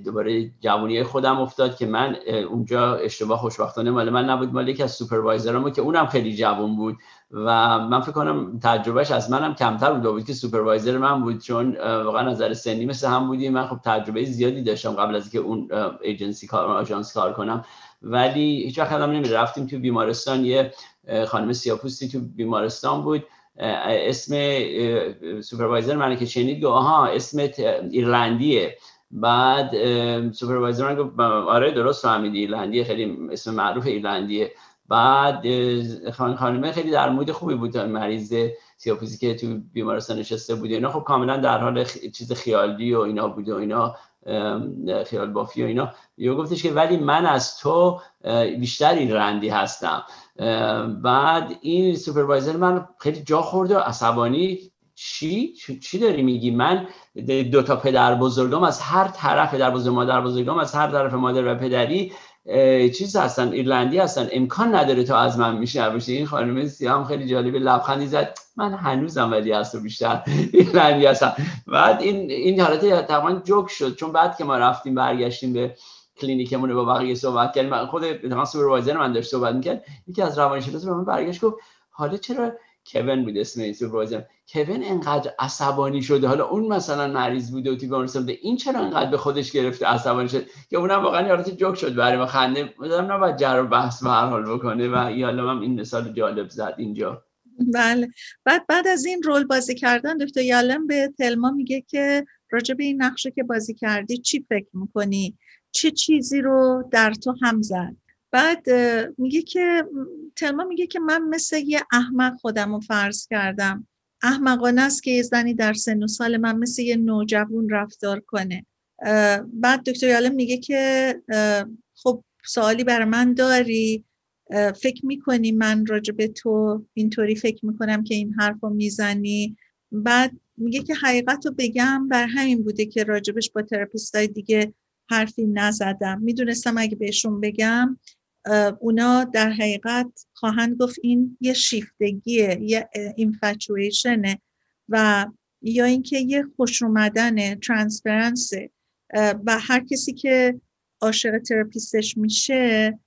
دوباره جوانی خودم افتاد که من اونجا اشتباه خوشبختانه مال من نبود. مال یکی از supervisor امو که اونم خیلی جوان بود و من فکر کنم تجربهش از منم کمتر بود بود که supervisor من بود چون واقعا نظر سنی مثل هم بودیم. من خب تجربه زیادی داشتم قبل از که اون ایجنسی کار آژانس کار کنم. ولی هیچ وقت هم نمی رفتیم تو بیمارستان یه خانم سیاه‌پوستی تو بیمارستان بود. اسم supervisor من که شنید گفت آها اسمت ایرلندیه. بعد supervisor گفت آره درست فهمیدی ایرلندیه خیلی اسم معروف ایرلندیه. بعد خانمه خیلی در مورد خوبی بود مریض سیاه‌پوستی که تو بیمارستان نشسته بود. اینا خب کاملا در حال چیز خیالی و اینا بود و اینا خیال بافی و اینا. یه گفتش که ولی من از تو بیشتر ایرلندی هستم. بعد این سوپروایزر من خیلی جا خورده و عصبانی چی؟ چی داری میگی؟ من دو تا پدر بزرگم از هر طرف پدر بزرگ مادر بزرگم از هر طرف مادر و پدری چیز هستن ایرلندی هستن. امکان نداره تو از من میشه. باشه این خانم سیام خیلی جالبه لبخندی زد. من هنوزم ولی از تو بیشتر ایرلندی هستم. بعد این این حالت تقریبا جوک شد. چون بعد که ما رفتیم برگشتیم به کلینیکمون با بقیه صحبت کردیم خود مثلا supervisor من داشت صحبت می‌کرد. یکی از روانشناسا به من برگشت گفت حالا چرا کوین بود اسم این supervisor کوین انقدر عصبانی شده. حالا اون مثلا مریض بوده و تو بیمارستان این چرا انقدر به خودش گرفته عصبانی شد که اونم واقعا یارت جوک شد. برای ما خنده. بودم نباید جر و بحث به هر حال بکنه و یالم هم این مثال جالب زد اینجا. بله. بعد بعد از این رول بازی کردن دکتر یالم به تلما میگه که راجع به این نقشه که بازی کردی چی فکر می‌کنی؟ چه چیزی رو در تو هم زد؟ بعد میگه که تلما میگه که من مثل یه احمق خودم رو فرض کردم. احمقانه است که یه زنی در سن و سال من مثل یه نوجوان رفتار کنه. بعد دکتر یالم میگه که خب سوالی برای من داری. فکر می‌کنی من راجع به تو اینطوری فکر می‌کنم که این حرف رو می‌زنی؟ بعد میگه که حقیقت رو بگم بر همین بوده که راجبش با تراپیست های دیگه حرفی نزدم. می‌دونستم اگه بهشون بگم اونا در حقیقت خواهند گفت این یه شیفتگیه یه اینفچویشنه و یا اینکه یه خوش اومدن transference ـه و هر کسی که عاشق تراپیستش میشه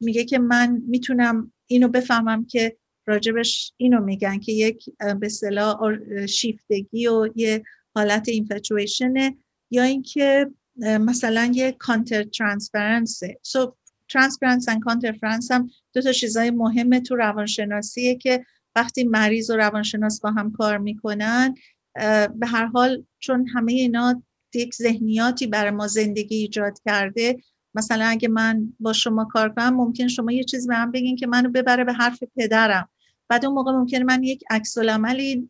میگه که من می‌تونم اینو بفهمم که راجبش اینو میگن که یک به صلاح شیفتگی و یه حالت اینفچویشنه یا اینکه مثلا یه counter transference ـه so transference و countertransference هم دو تا چیزای مهمه تو روانشناسیه که وقتی مریض و روانشناس با هم کار می‌کنن به هر حال چون همه اینا یک ذهنیاتی برای ما زندگی ایجاد کرده مثلا اگه من با شما کار کنم ممکن شما یه چیز به هم بگین که منو ببره به حرف پدرم. بعد اون موقع ممکنه من یک عکس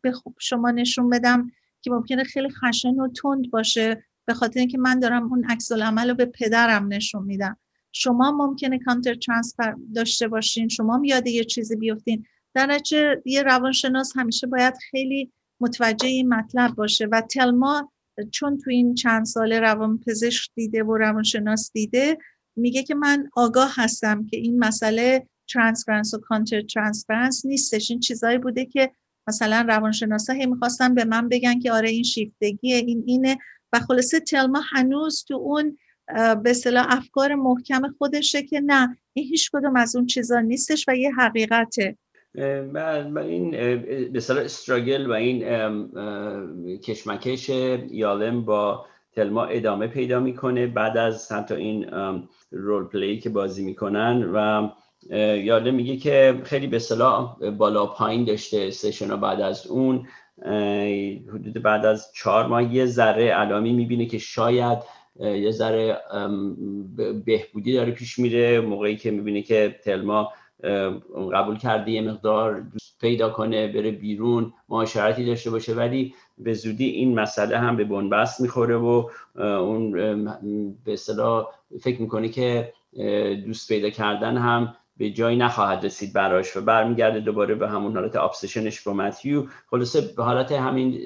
به شما نشون بدم که ممکنه خیلی خشن و تند باشه. به خاطر اینکه من دارم اون عکس العمل رو به پدرم نشون میدم. شما ممکنه کانتر ترانسفر داشته باشین شما یاد یه چیزی بیفتین. در نتیجه یه روانشناس همیشه باید خیلی متوجه این مطلب باشه و تلما چون تو این چند سال روانپزشک دیده و روانشناس دیده میگه که من آگاه هستم که این مسئله transference و counter transference نیستش. این چیزایی بوده که مثلا روانشناسا هی می‌خواستن به من بگن که آره این شیفتگیه این اینه. و خلاصه تلما هنوز تو اون به اصطلاح افکار محکم خودشه که نه این هیچ کدوم از اون چیزا نیستش و یه حقیقته. و این به اصطلاح استراگل و این کشمکش یالم با تلما ادامه پیدا می‌کنه. بعد از حتی این رول پلی که بازی می‌کنن و یالم میگه که خیلی به اصطلاح بالا پایین داشته سشن بعد از اون. حدود بعد از چهار ماه یه ذره علامی می‌بینه که شاید یه ذره بهبودی داره پیش میره. موقعی که می‌بینه که تلما قبول کرده یه مقدار دوست پیدا کنه بره بیرون معاشرتی داشته باشه. ولی به زودی این مسئله هم به بنبست می‌خوره و اون به اصطلاح فکر می‌کنه که دوست پیدا کردن هم به جایی نخواهد رسید براش و برمیگرده دوباره به همون حالت آبسشنش با متیو. خلاصه به حالت همین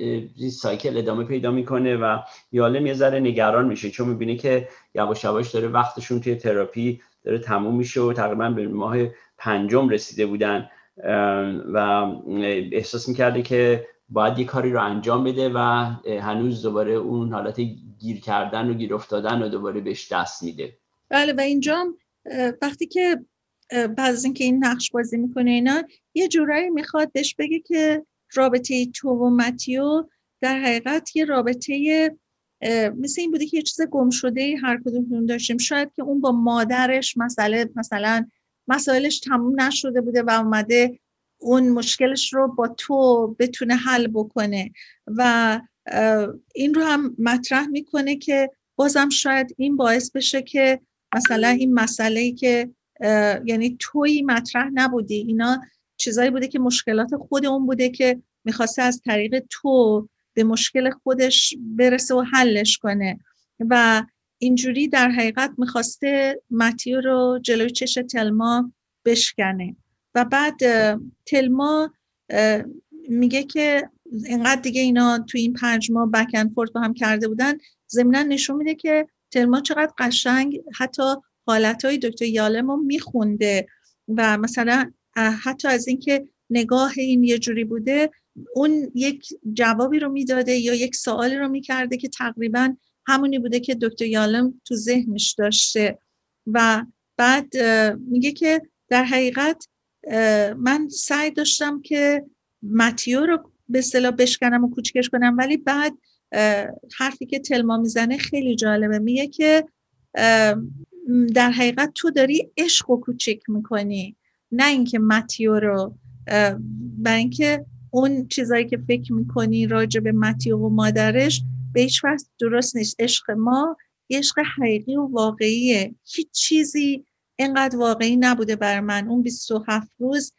سایکل ادامه پیدا می‌کنه و یالم یه ذره نگران میشه چون می‌بینه که یواش یواش داره وقتشون توی تراپی داره تموم میشه و تقریبا به ماه پنجم رسیده بودن. و احساس می‌کرده که باید یه کاری رو انجام بده و هنوز دوباره اون حالت گیر کردن و گیر افتادن رو دوباره بهش دست میده. بله و اینجا وقتی که بعد از اینکه این نقش بازی می‌کنه اینا یه جورایی می‌خواد بهش بگه که رابطه تو و متیو در حقیقت یه رابطه مثل این بوده که یه چیز گم شده هر کدوم داشتیم. شاید که اون با مادرش مسئله مثلا مسائلش تموم نشده بوده و اومده اون مشکلش رو با تو بتونه حل بکنه و این رو هم مطرح می‌کنه که بازم شاید این باعث بشه که مثلا این مسئله ای که یعنی توی مطرح نبودی. اینا چیزایی بوده که مشکلات خود اون بوده که می‌خواسته از طریق تو به مشکل خودش برسه و حلش کنه. و اینجوری در حقیقت می‌خواسته متیو رو جلوی چش تلما بشکنه. و بعد تلما میگه که اینقدر دیگه اینا تو این پنج ماه بکن فورد با هم کرده بودن ضمنا نشون میده که تلما چقدر قشنگ حتی حالتهای دکتر یالم رو میخونده و مثلا حتی از اینکه نگاه این یه جوری بوده اون یک جوابی رو می‌داده یا یک سوالی رو می‌کرده که تقریبا همونی بوده که دکتر یالم تو ذهنش داشته. و بعد میگه که در حقیقت من سعی داشتم که متیو رو به اصطلاح بشکنم و کوچکش کنم ولی بعد حرفی که تلما می‌زنه خیلی جالبه. میگه که در حقیقت تو داری عشق و کوچک می‌کنی. نه اینکه متیو رو برای اینکه اون چیزایی که فکر می‌کنی راجع به متیو و مادرش به هیچ درست نیست. عشق ما عشق حقیقی و واقعیه. هیچ چیزی اینقدر واقعی نبوده بر من. اون 27 روز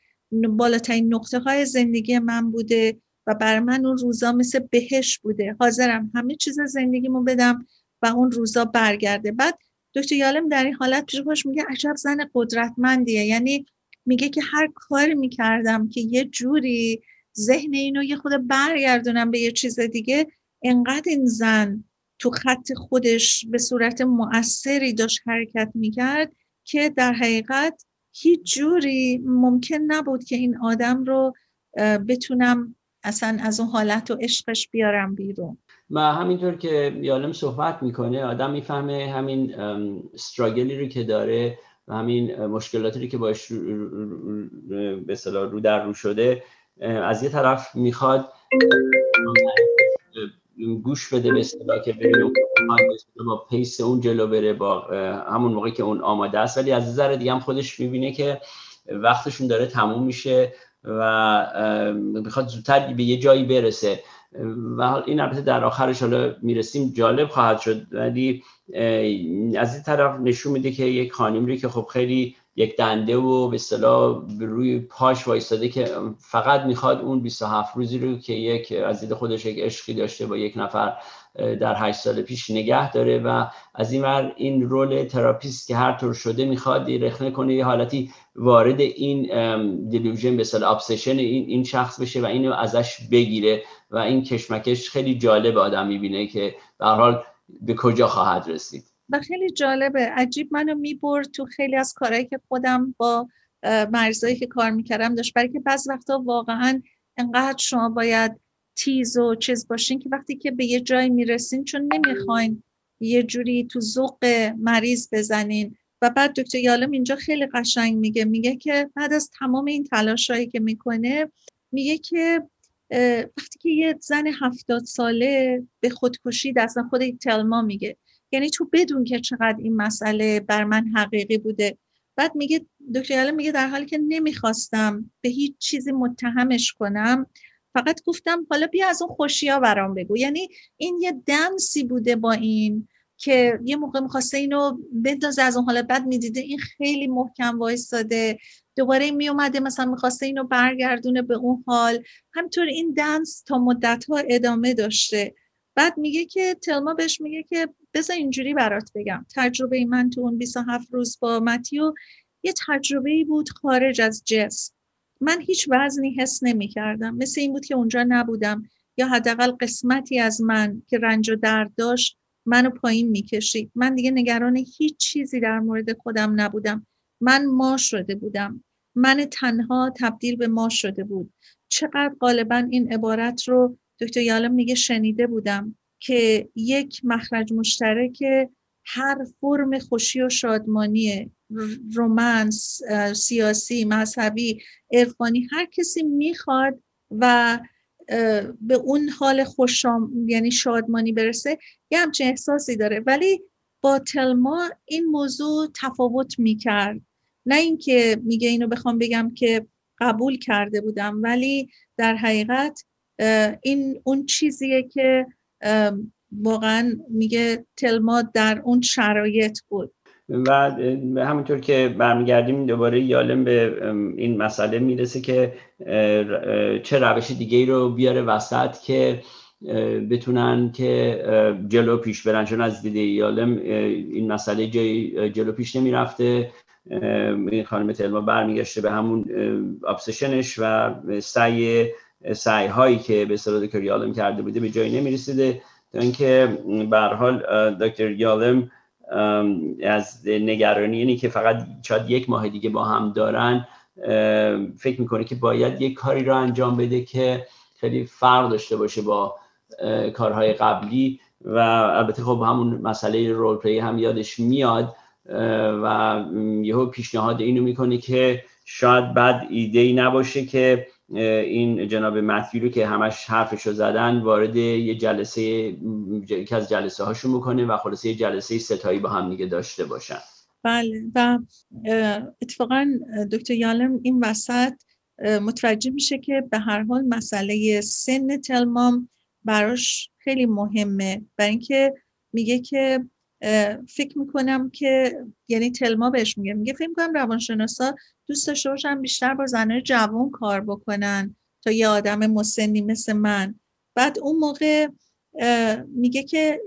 بالاترین نقطه های زندگی من بوده و بر من اون روزا مثل بهش بوده. حاضرم همه چیز زندگیمو بدم و اون روزا برگرده. بعد دکتر یالم در این حالت پیش باش میگه عجب زن قدرتمندیه. یعنی میگه که هر کاری می‌کردم که یه جوری ذهن اینو یه خود برگردونم به یه چیز دیگه انقدر این زن تو خط خودش به صورت مؤثری داشت حرکت می‌کرد که در حقیقت هیچ جوری ممکن نبود که این آدم رو بتونم اصلا از اون حالت و عشقش بیارم بیرون. و همینطور که یالم صحبت می‌کنه آدم می‌فهمه همین استراگلی رو که داره و همین مشکلاتی رو که باش به رو در رو شده از یه طرف می‌خواد گوش بده به اصطلاح که ببینه با پیس اون جلو بره با همون موقعی که اون آماده است. ولی از نظر دیگه هم خودش می‌بینه که وقتشون داره تموم میشه و می‌خواد زودتر به یه جایی برسه. و این البته در آخرش حالا می‌رسیم جالب خواهد شد. ولی از این طرف نشون میده که یک خانمی که خب خیلی یک دنده و به اصطلاح روی پاش وایستاده که فقط می‌خواد اون 27 روزی رو که یک از دید خودش یک عشقی داشته با یک نفر در هشت سال پیش نگه داره و از این ور این role تراپیست که هر طور شده می‌خواد رخنه کنه یه حالتی وارد این delusion به اصطلاح obsession این این شخص بشه و اینو ازش بگیره. و این کشمکش خیلی جالب آدم می‌بینه که به حال به کجا خواهد رسید. و خیلی جالبه. عجیب منو می‌برد تو خیلی از کارهایی که خودم با مریضایی که کار می‌کردم داشت. برای که بعض وقتا واقعا انقدر شما باید تیز و چیز باشین که وقتی که به یه جایی می‌رسین چون نمی‌خواین یه جوری تو ذوق مریض بزنین. و بعد دکتر یالم اینجا خیلی قشنگ میگه. میگه که بعد از تمام این تلاشایی که می‌کنه میگه که وقتی که یه زن هفتاد ساله به خودکشی دست خود تلما میگه. یعنی تو بدون که چقدر این مسئله بر من حقیقی بوده. بعد میگه دکتر میگه در حالی که نمی‌خواستم به هیچ چیزی متهمش کنم فقط گفتم حالا بیا از اون خوشیا برام بگو. یعنی این یه دنسی بوده با این که یه موقع می‌خواسته اینو بندازه از اون حالا بعد می‌دیده. این خیلی محکم وایستاده. دوباره میومده مثلا می‌خواسته اینو برگردونه به اون حال. همینطور این دنس تا مدت ها ادامه داشته. بعد میگه که تلما بهش میگه که بذار اینجوری برات بگم. تجربه من تو اون 27 روز با متیو یه تجربه بود خارج از جسم. من هیچ وزنی حس نمی کردم مثل این بود که اونجا نبودم. یا حداقل قسمتی از من که رنج و درد داشت منو پایین می‌کشید من دیگه نگران هیچ چیزی در مورد خودم نبودم. من ما شده بودم. من تنها تبدیل به ما شده بود. چقدر غالبا این عبارت رو دکتر یالم میگه شنیده بودم که یک مخرج مشترک هر فرم خوشی و شادمانی رومنس سیاسی مذهبی عرفانی هر کسی می‌خواد و به اون حال خوشام یعنی شادمانی برسه یه همچین احساسی داره. ولی با تلما این موضوع تفاوت می‌کرد. نه اینکه میگه اینو بخوام بگم که قبول کرده بودم ولی در حقیقت این اون چیزیه که واقعا میگه تلما در اون شرایط بود. و همونطور که برمیگردیم دوباره یالم به این مسئله می‌رسه که چه روش دیگه ای رو بیاره وسط که بتونن که جلو پیش برن. چون از دیده یالم این مسئله جای جلو پیش نمی‌رفته. این خانم تلما برمیگشته به همون ابسشنش و سعی سعی هایی که به صورت دکتر یالم کرده بوده به جایی نمی‌رسیده. تا اینکه به حال دکتر یالم از نگرانی اینی که فقط شاید یک ماه دیگه با هم دارن فکر می‌کنه که باید یک کاری رو انجام بده که خیلی فرق داشته باشه با کارهای قبلی و البته خب همون مسئله رول پلی هم یادش میاد و یهو پیشنهاد اینو می‌کنه که شاید بعد ایده ای نباشه که این جناب متوی رو که همش حرفشو زدن وارد یه جلسه یکی از جلسه هاشون می‌کنه و خلاصه یه جلسه ستایی با هم دیگه داشته باشن. بله و اتفاقا دکتر یالم این وسط متوجه میشه که به هر حال مسئله سن تلمام براش خیلی مهمه برای اینکه میگه که فکر می‌کنم که یعنی تلما بهش میگه میگه فکر می‌کنم روانشناسا دوست داشته باشن بیشتر با زنای جوان کار بکنن تا یه آدم مسنی مثل من. بعد اون موقع میگه که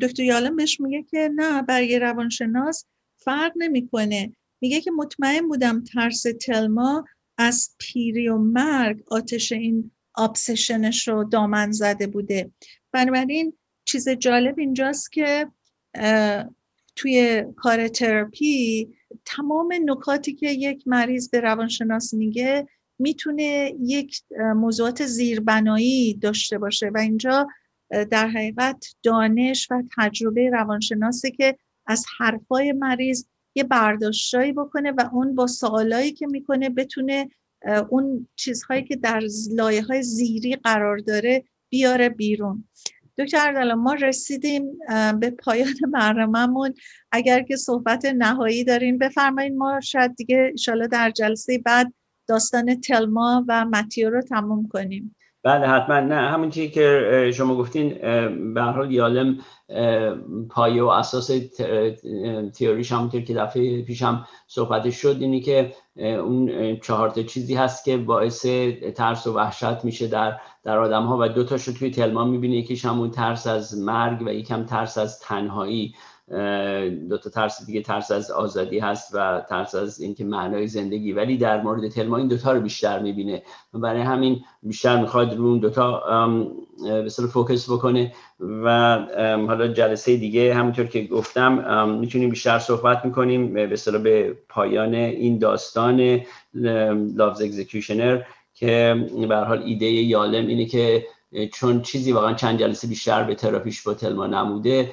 دکتر یالم بهش میگه که نه برای روانشناس فرق نمی‌کنه. میگه که مطمئن بودم ترس تلما از پیری و مرگ آتش این آبسشنش رو دامن زده بوده. بنابراین چیز جالب اینجاست که توی کار تراپی تمام نکاتی که یک مریض به روانشناس میگه می‌تونه یک موضوعات زیربنایی داشته باشه و اینجا در حقیقت دانش و تجربه روانشناسه که از حرفای مریض یه برداشتایی بکنه و اون با سوالایی که می‌کنه بتونه اون چیزهایی که در لایه های زیری قرار داره بیاره بیرون. دکتر اردلان ما رسیدیم به پایان برنامهمون. اگر که صحبت نهایی دارین بفرمایید ما شاید دیگه ایشالا در جلسه بعد داستان تلما و متیو رو تموم کنیم. بله حتما نه. همون چیزی که شما گفتین به هر حال یالم پایه و اساس تئوریش همونطور که دفعه پیشم صحبتش شد اینی که اون چهار تا چیزی هست که باعث ترس و وحشت میشه در در آدم ها و دو تاشو توی تلما می‌بینه یکیش همون ترس از مرگ و یکم ترس از تنهایی. دو تا ترس دیگه ترس از آزادی هست و ترس از اینکه معنای زندگی. ولی در مورد تلما این دوتا رو بیشتر می‌بینه. برای همین بیشتر می‌خواد رو اون دوتا به فوکس بکنه و حالا جلسه دیگه همونطور که گفتم می‌تونیم بیشتر صحبت می‌کنیم به به پایان این داستان لافز اگزیکیوشنر که به حال ایده یالم اینه که چون چیزی واقعا چند جلسه بیشتر به تراپیش با تلما نموده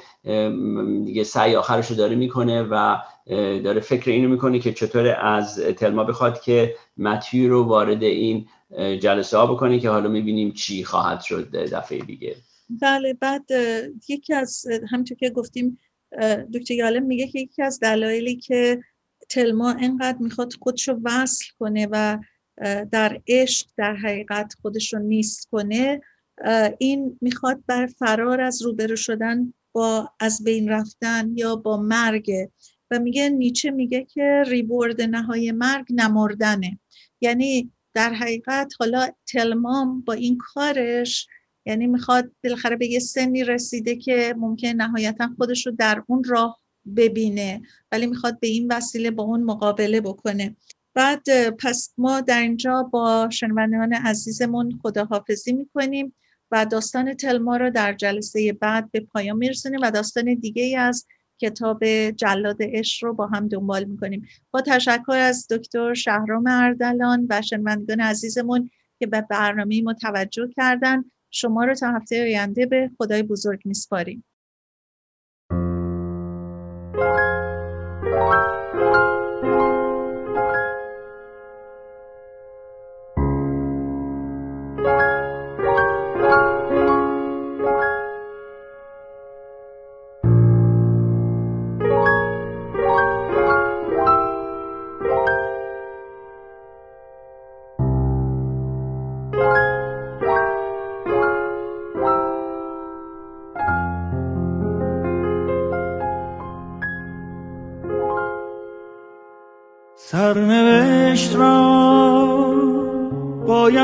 دیگه سعی آخرش رو داره می‌کنه و داره فکر اینو می‌کنه که چطور از تلما بخواد که متیو رو وارد این جلسه ها بکنه که حالا می‌بینیم چی خواهد شد دفعه دیگه. بله بعد یکی از همونطور که گفتیم دکتر یالم میگه که یکی از دلایلی که تلما انقدر می‌خواد خودشو وصل کنه و در عشق در حقیقت خودش رو نیست کنه این می‌خواد بر فرار از روبرو شدن با از بین رفتن یا با مرگ. و میگه نیچه میگه که ریبورد نهای مرگ نمردنه. یعنی در حقیقت حالا تلمام با این کارش یعنی می‌خواد بالاخره به یه سنی رسیده که ممکن نهایتا خودش رو در اون راه ببینه ولی می‌خواد به این وسیله با اون مقابله بکنه. بعد پس ما در اینجا با شنوندگان عزیزمون خداحافظی می‌کنیم. و داستان تلما رو در جلسه بعد به پایان میرسونیم و داستان دیگه ای از کتاب جلاد عشق رو با هم دنبال می‌کنیم. با تشکر از دکتر شهرام اردلان و شنوندگان عزیزمون که به برنامه ما توجه کردن. شما رو تا هفته آینده به خدای بزرگ میسپاریم.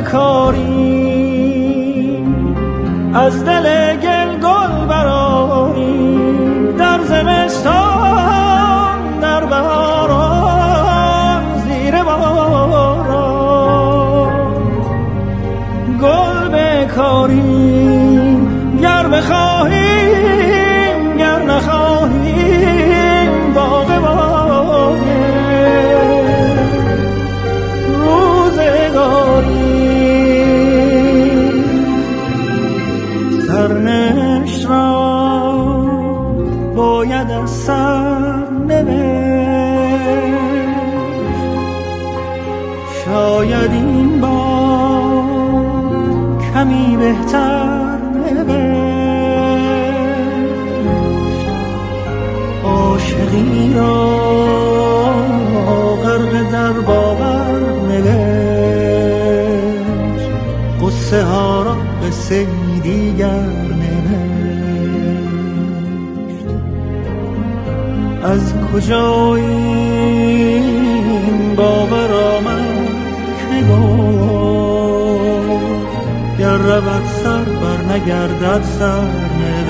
بکاری از دل از کجا این باور آمد گر رود سر بر نگردد سر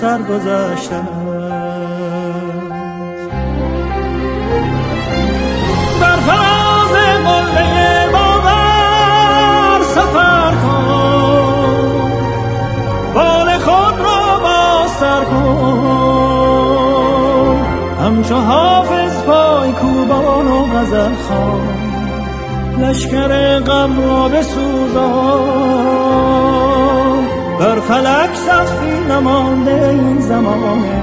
سرنوشتت سر گذشته بر فراز قله باور سفر کن. بال خود را باستر کن. همچو حافظ پای کوبان و غزل خان. لشکر غم را بسوزان. بر فلک سخفی نمانده این زمانه.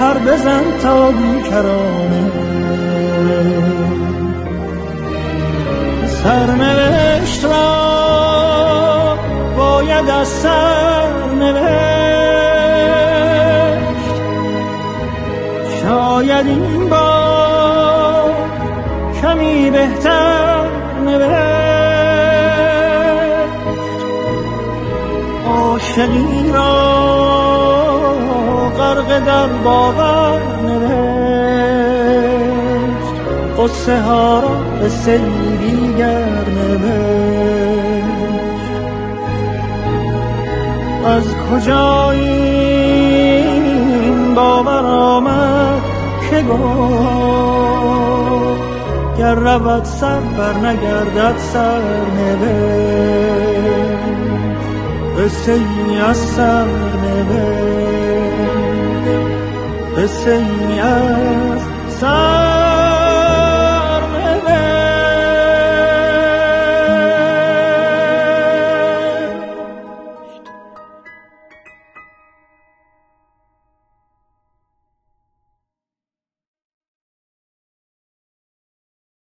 هر بزن تا بیکرانه. سرنوشت را باید از سرنوشت. شاید این با عاشقی را غرق در باور نوشت. قصه ها را به سیری گر از کجا این باور آمد که گفت گر رود سر بر نگردد سر نوشت. قصه از نوشت قصه از سر